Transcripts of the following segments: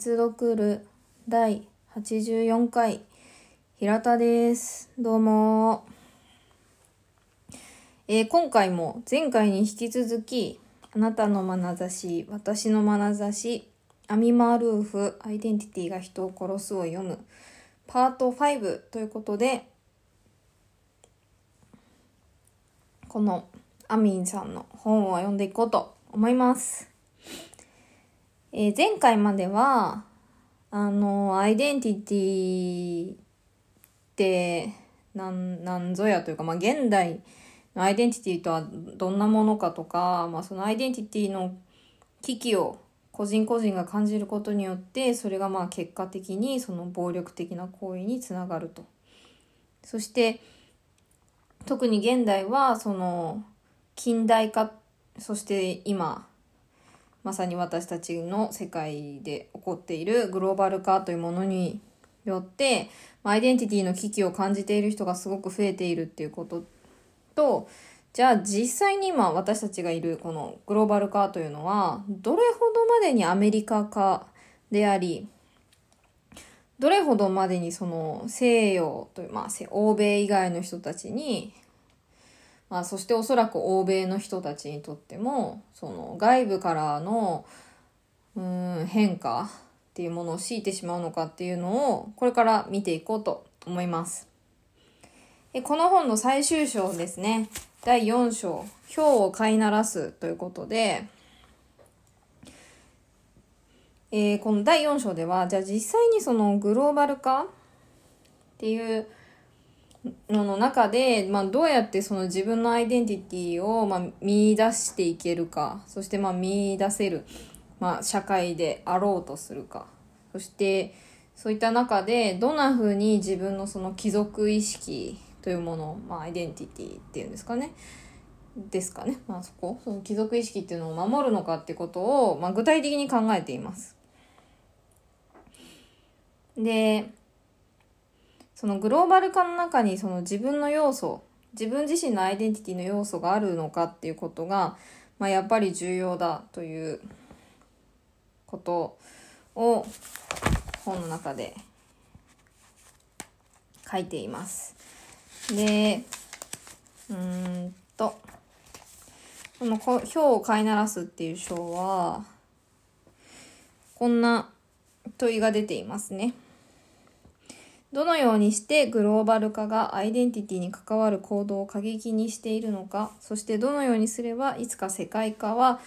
閲読る第84回平田です。どうも。えー今回も前回に引き続き、あなたの眼差し、私の眼差し、アミマールーフ、アイデンティティが人を殺すを読む、パート5ということで、このアミンさんの本を読んでいこうと思います。えー前回までは、あの、アイデンティティって、なん、なんぞやというか、まあ、現代のアイデンティティとはどんなものかとか、まあ、そのアイデンティティの危機を個人個人が感じることによって、それがまあ結果的にその暴力的な行為につながると。そして、特に現代は、その、近代化、そして今、まさに私たちの世界で起こっているグローバル化というものによって、アイデンティティの危機を感じている人がすごく増えているっていうことと、じゃあ実際に今私たちがいるこのグローバル化というのは、どれほどまでにアメリカ化であり、どれほどまでにその西洋という、まあ、欧米以外の人たちにまあ、そしておそらく欧米の人たちにとってもその外部からのうん変化っていうものを強いてしまうのかっていうのをこれから見ていこうと思います。でこの本の最終章ですね第4章「ひょうを飼いならす」ということで、えーこの第4章ではじゃあ実際にそのグローバル化っていうのの中で、まあ、どうやってその自分のアイデンティティを、まあ、見出していけるかそしてまあ見出せる、まあ、社会であろうとするかそしてそういった中でどんな風に自分のその貴族意識というもの、まあ、アイデンティティっていうんですかねですかね、まあ、そこその貴族意識っていうのを守るのかってことを、まあ、具体的に考えています。でそのグローバル化の中にその自分の要素自分自身のアイデンティティの要素があるのかっていうことが、まあ、やっぱり重要だということを本の中で書いています。でうんとこのこ「ひょうを飼いならす」っていう章はこんな問いが出ていますね。どのようにしてグローバル化がアイデンティティに関わる行動を過激にしているのか、そしてどのようにすればいつか世界化は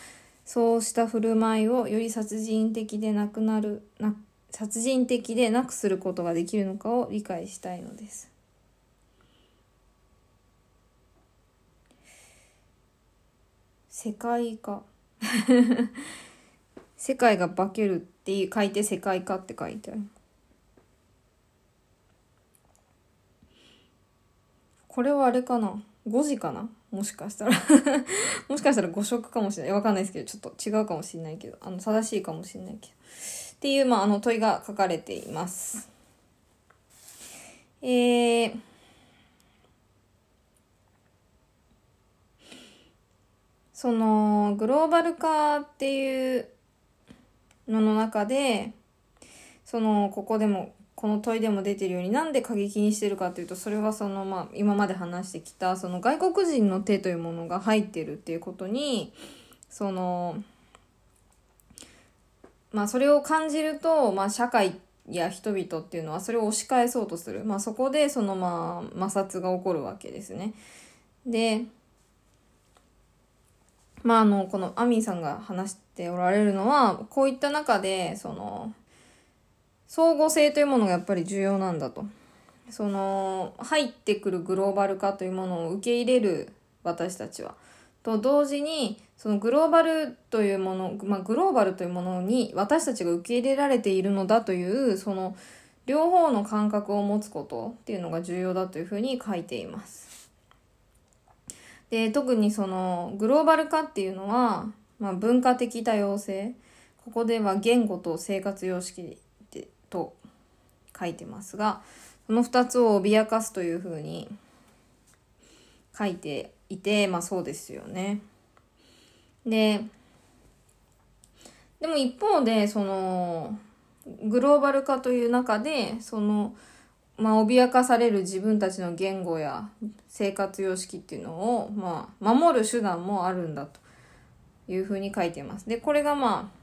そうした振る舞いをより殺人的でなくなる、な殺人的でなくすることができるのかを理解したいのです。世界化。世界が化けるって書いて世界化って書いてある。これはあれかな？5時かな？もしかしたら もしかしたら5色かもしれない。わかんないですけど、ちょっと違うかもしれないけど、あの、正しいかもしれないけど。っていう、まあ、あの、問いが書かれています。えー、その、グローバル化っていうのの中で、その、ここでも、この問いでも出てるようになんで過激にしてるかというとそれはそのまあ今まで話してきたその外国人の手というものが入ってるっていうことにそのまあそれを感じるとまあ社会や人々っていうのはそれを押し返そうとするまあそこでそのまあ摩擦が起こるわけですね。でまああのこのアミンさんが話しておられるのはこういった中でその相互性というものがやっぱり重要なんだと。その入ってくるグローバル化というものを受け入れる私たちは。と同時にそのグローバルというもの、まあ、グローバルというものに私たちが受け入れられているのだというその両方の感覚を持つことっていうのが重要だというふうに書いています。で特にそのグローバル化っていうのは、まあ、文化的多様性ここでは言語と生活様式と書いてますがその2つを脅かすというふうに書いていてまあそうですよね。ででも一方でそのグローバル化という中でそのまあ脅かされる自分たちの言語や生活様式っていうのをまあ守る手段もあるんだというふうに書いてます。でこれがまあ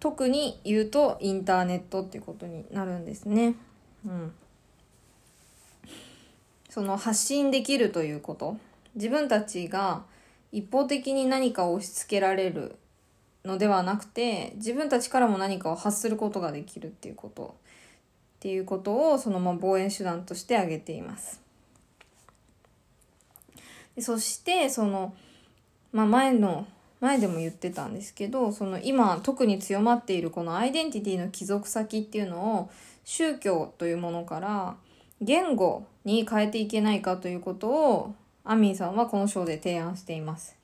特に言うとインターネットっていうことになるんですね。うん。その発信できるということ自分たちが一方的に何かを押し付けられるのではなくて自分たちからも何かを発することができるっていうことっていうことをそのまま防衛手段として挙げています。そしてその、まあ、前の前でも言ってたんですけどその今特に強まっているこのアイデンティティの帰属先っていうのを宗教というものから言語に変えていけないかということをアミンさんはこの章で提案しています。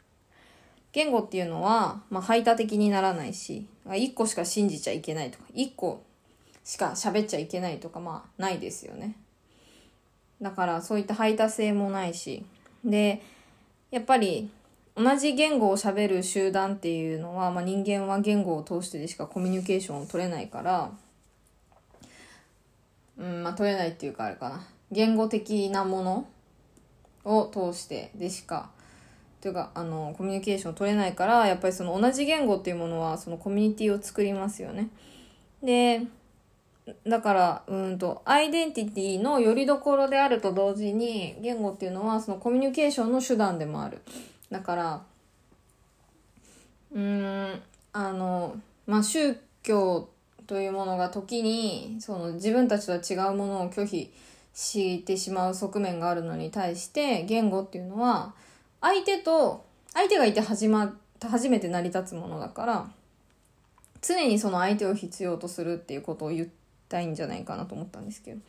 言語っていうのは、まあ、排他的にならないし、一個しか信じちゃいけないとか、一個しか喋っちゃいけないとか、まあ、ないですよね。だからそういった排他性もないし、で、やっぱり同じ言語を喋る集団っていうのは、まあ、人間は言語を通してでしかコミュニケーションを取れないから、うん、まあ取れないっていうかあれかな。言語的なものを通してでしか、というか、あの、コミュニケーションを取れないから、やっぱりその同じ言語っていうものは、そのコミュニティを作りますよね。で、だから、うんと、アイデンティティの拠り所であると同時に、言語っていうのは、そのコミュニケーションの手段でもある。だから、うん、あの、まあ、宗教というものが時にその自分たちとは違うものを拒否してしまう側面があるのに対して言語っていうのは相手と相手がいて始ま初めて成り立つものだから常にその相手を必要とするっていうことを言いたいんじゃないかなと思ったんですけど。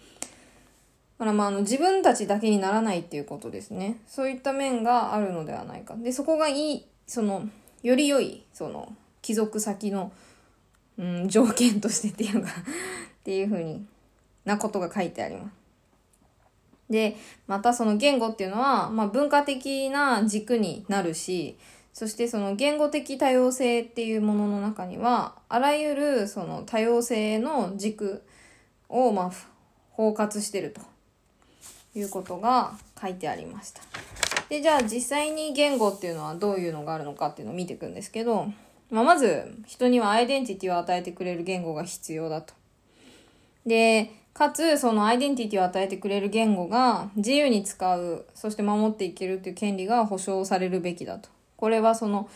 だからまああの自分たちだけにならないっていうことですね。そういった面があるのではないか。で、そこがいい、その、より良い、その、帰属先のうん、条件としてっていうか っていうふうになことが書いてあります。で、またその言語っていうのは、まあ、文化的な軸になるし、そしてその言語的多様性っていうものの中には、あらゆるその多様性の軸をまあ包括してるということが書いてありました。で、じゃあ実際に言語っていうのはどういうのがあるのかっていうのを見ていくんですけど、まあ、まず、人にはアイデンティティを与えてくれる言語が必要だと。で、かつ、そのアイデンティティを与えてくれる言語が自由に使う、そして守っていけるっていう権利が保障されるべきだと。これはその、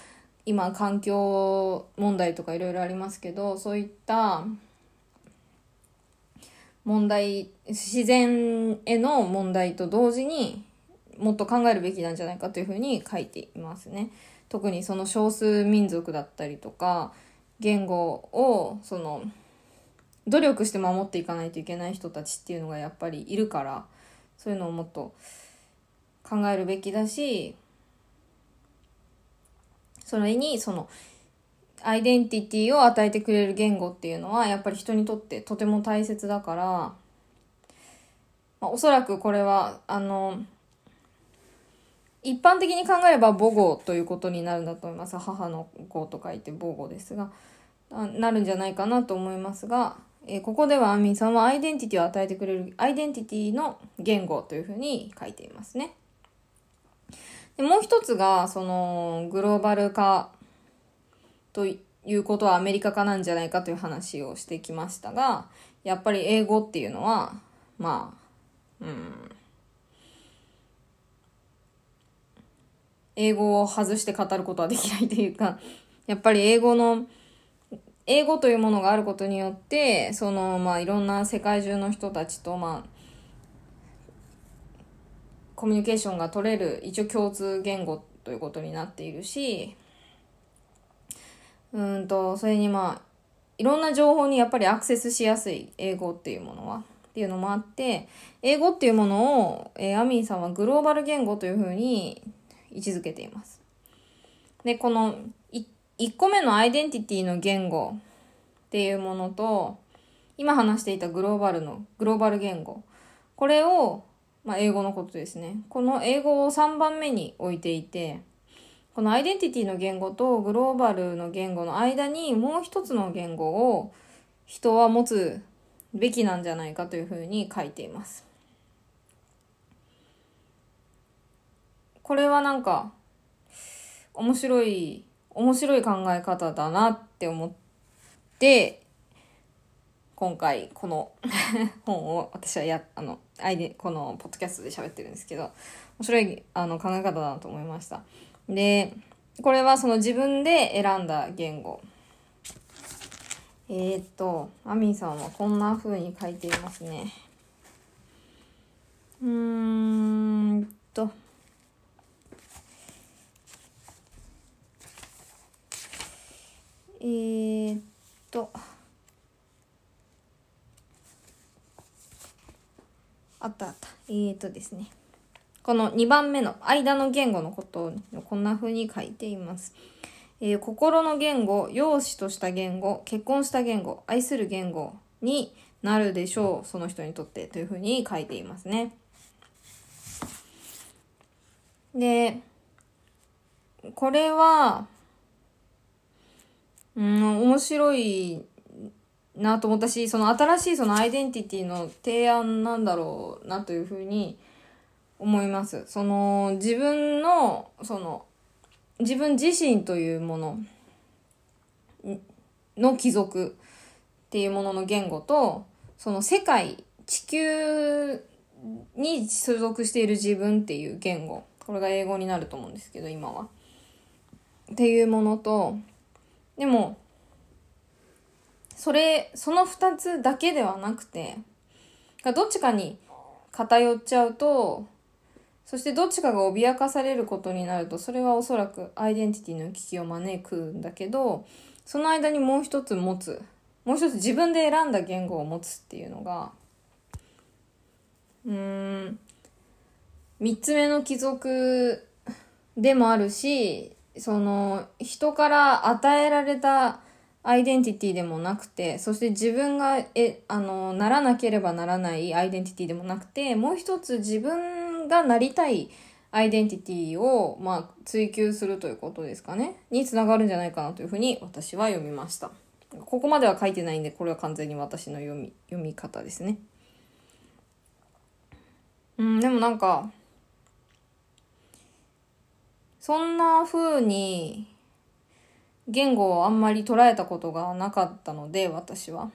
今環境問題とかいろいろありますけど、そういった問題、自然への問題と同時にもっと考えるべきなんじゃないかというふうに書いていますね。特にその少数民族だったりとか言語をその努力して守っていかないといけない人たちっていうのがやっぱりいるからそういうのをもっと考えるべきだしそれにそのアイデンティティを与えてくれる言語っていうのはやっぱり人にとってとても大切だから、まあ、おそらくこれはあの一般的に考えれば母語ということになるんだと思います。母の語と書いて母語ですが、なるんじゃないかなと思いますが、えー、ここではアミンさんはアイデンティティを与えてくれるアイデンティティの言語というふうに書いていますね。でもう一つが、その、グローバル化ということはアメリカ化なんじゃないかという話をしてきましたが、やっぱり英語っていうのは、まあ、うん、英語を外して語ることはできないというか、やっぱり英語の、英語というものがあることによって、その、まあ、いろんな世界中の人たちと、まあ、コミュニケーションが取れる、一応共通言語ということになっているし、うんと、それにまあ、いろんな情報にやっぱりアクセスしやすい英語っていうものは。っていうのもあって、英語っていうものを、えー、アミンさんはグローバル言語というふうに位置づけています。で、この1個目のアイデンティティの言語っていうものと、今話していたグローバルの、グローバル言語。これを、まあ、英語のことですね。この英語を3番目に置いていて、このアイデンティティの言語とグローバルの言語の間にもう一つの言語を人は持つべきなんじゃないかというふうに書いています。これはなんか面白い面白い考え方だなって思って今回この 本を私はやあのアイデこのポッドキャストで喋ってるんですけど面白いあの考え方だなと思いましたでこれはその自分で選んだ言語えー、っとアミンさんはこんな風に書いていますねうーんとえー、っとあったあった。えーとですね。この2番目の間の言語のことをこんな風に書いています。えー、心の言語、容姿とした言語、結婚した言語、愛する言語になるでしょう。その人にとってという風に書いていますね。で、これは、うん、面白いなと思ったし、その新しいそのアイデンティティの提案なんだろうなというふうに思います。その自分の、その自分自身というものの貴族っていうものの言語と、その世界、地球に所属している自分っていう言語。これが英語になると思うんですけど、今は。っていうものと、でも、それ、その二つだけではなくて、どっちかに偏っちゃうと、そしてどっちかが脅かされることになると、それはおそらくアイデンティティの危機を招くんだけど、その間にもう一つ持つ。もう一つ自分で選んだ言語を持つっていうのが、うーん、三つ目の貴族でもあるし、その人から与えられたアイデンティティでもなくて、そして自分が、え、あの、ならなければならないアイデンティティでもなくて、もう一つ自分がなりたいアイデンティティを、まあ、追求するということですかね。につながるんじゃないかなというふうに私は読みました。ここまでは書いてないんで、これは完全に私の読み、読み方ですね。うん、でもなんか、そんな風に言語をあんまり捉えたことがなかったので、私は。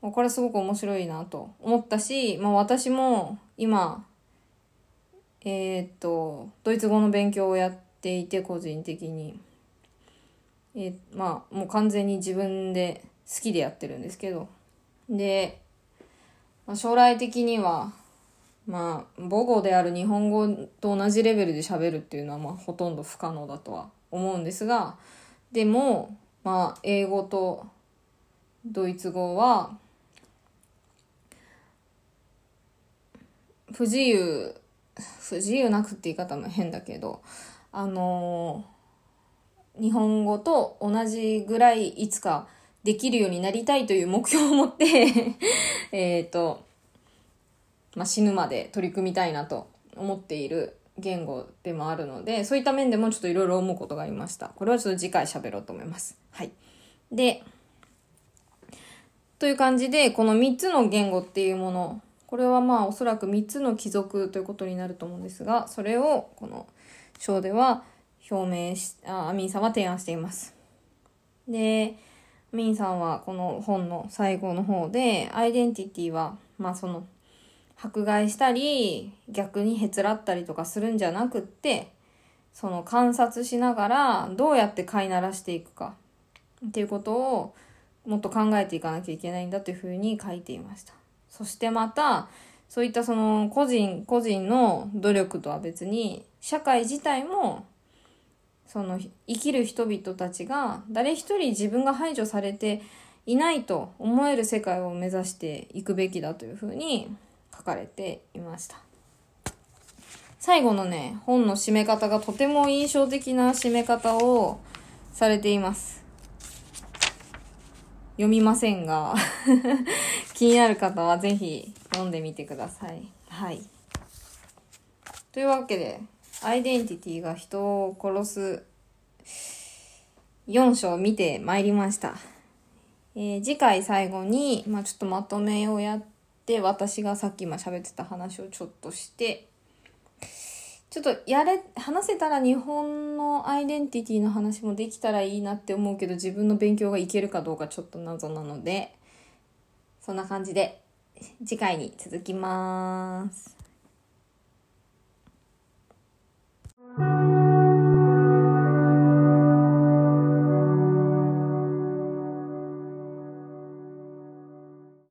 これすごく面白いなと思ったし、まあ私も今、えー、っと、ドイツ語の勉強をやっていて、個人的に。えー、まあもう完全に自分で好きでやってるんですけど。で、まあ、将来的には、まあ母語である日本語と同じレベルで喋るっていうのはまあほとんど不可能だとは思うんですがでもまあ英語とドイツ語は不自由不自由なくって言い方も変だけどあの日本語と同じぐらいいつかできるようになりたいという目標を持って えっと、まあ、死ぬまで取り組みたいなと思っている言語でもあるので、そういった面でもちょっといろいろ思うことがありました。これはちょっと次回喋ろうと思います。はい。で、という感じで、この3つの言語っていうもの、これはまあおそらく3つの貴族ということになると思うんですが、それをこの章では表明し、あアミンさんは提案しています。で、アミンさんはこの本の最後の方で、アイデンティティは、まあその迫害したり逆にへつらったりとかするんじゃなくってその観察しながらどうやって飼いならしていくかっていうことをもっと考えていかなきゃいけないんだというふうに書いていました。そしてまたそういったその個人個人の努力とは別に社会自体もその生きる人々たちが誰一人自分が排除されていないと思える世界を目指していくべきだというふうに書かれていました。最後のね、本の締め方がとても印象的な締め方をされています。読みませんが気になる方はぜひ読んでみてください。はい。というわけで、アイデンティティが人を殺す4章を見てまいりました。えー、次回最後に、まあ、ちょっとまとめをやって、私がさっき今喋ってた話をちょっとして、ちょっとやれ、話せたら日本のアイデンティティの話もできたらいいなって思うけど、自分の勉強がいけるかどうかちょっと謎なので、そんな感じで、次回に続きます。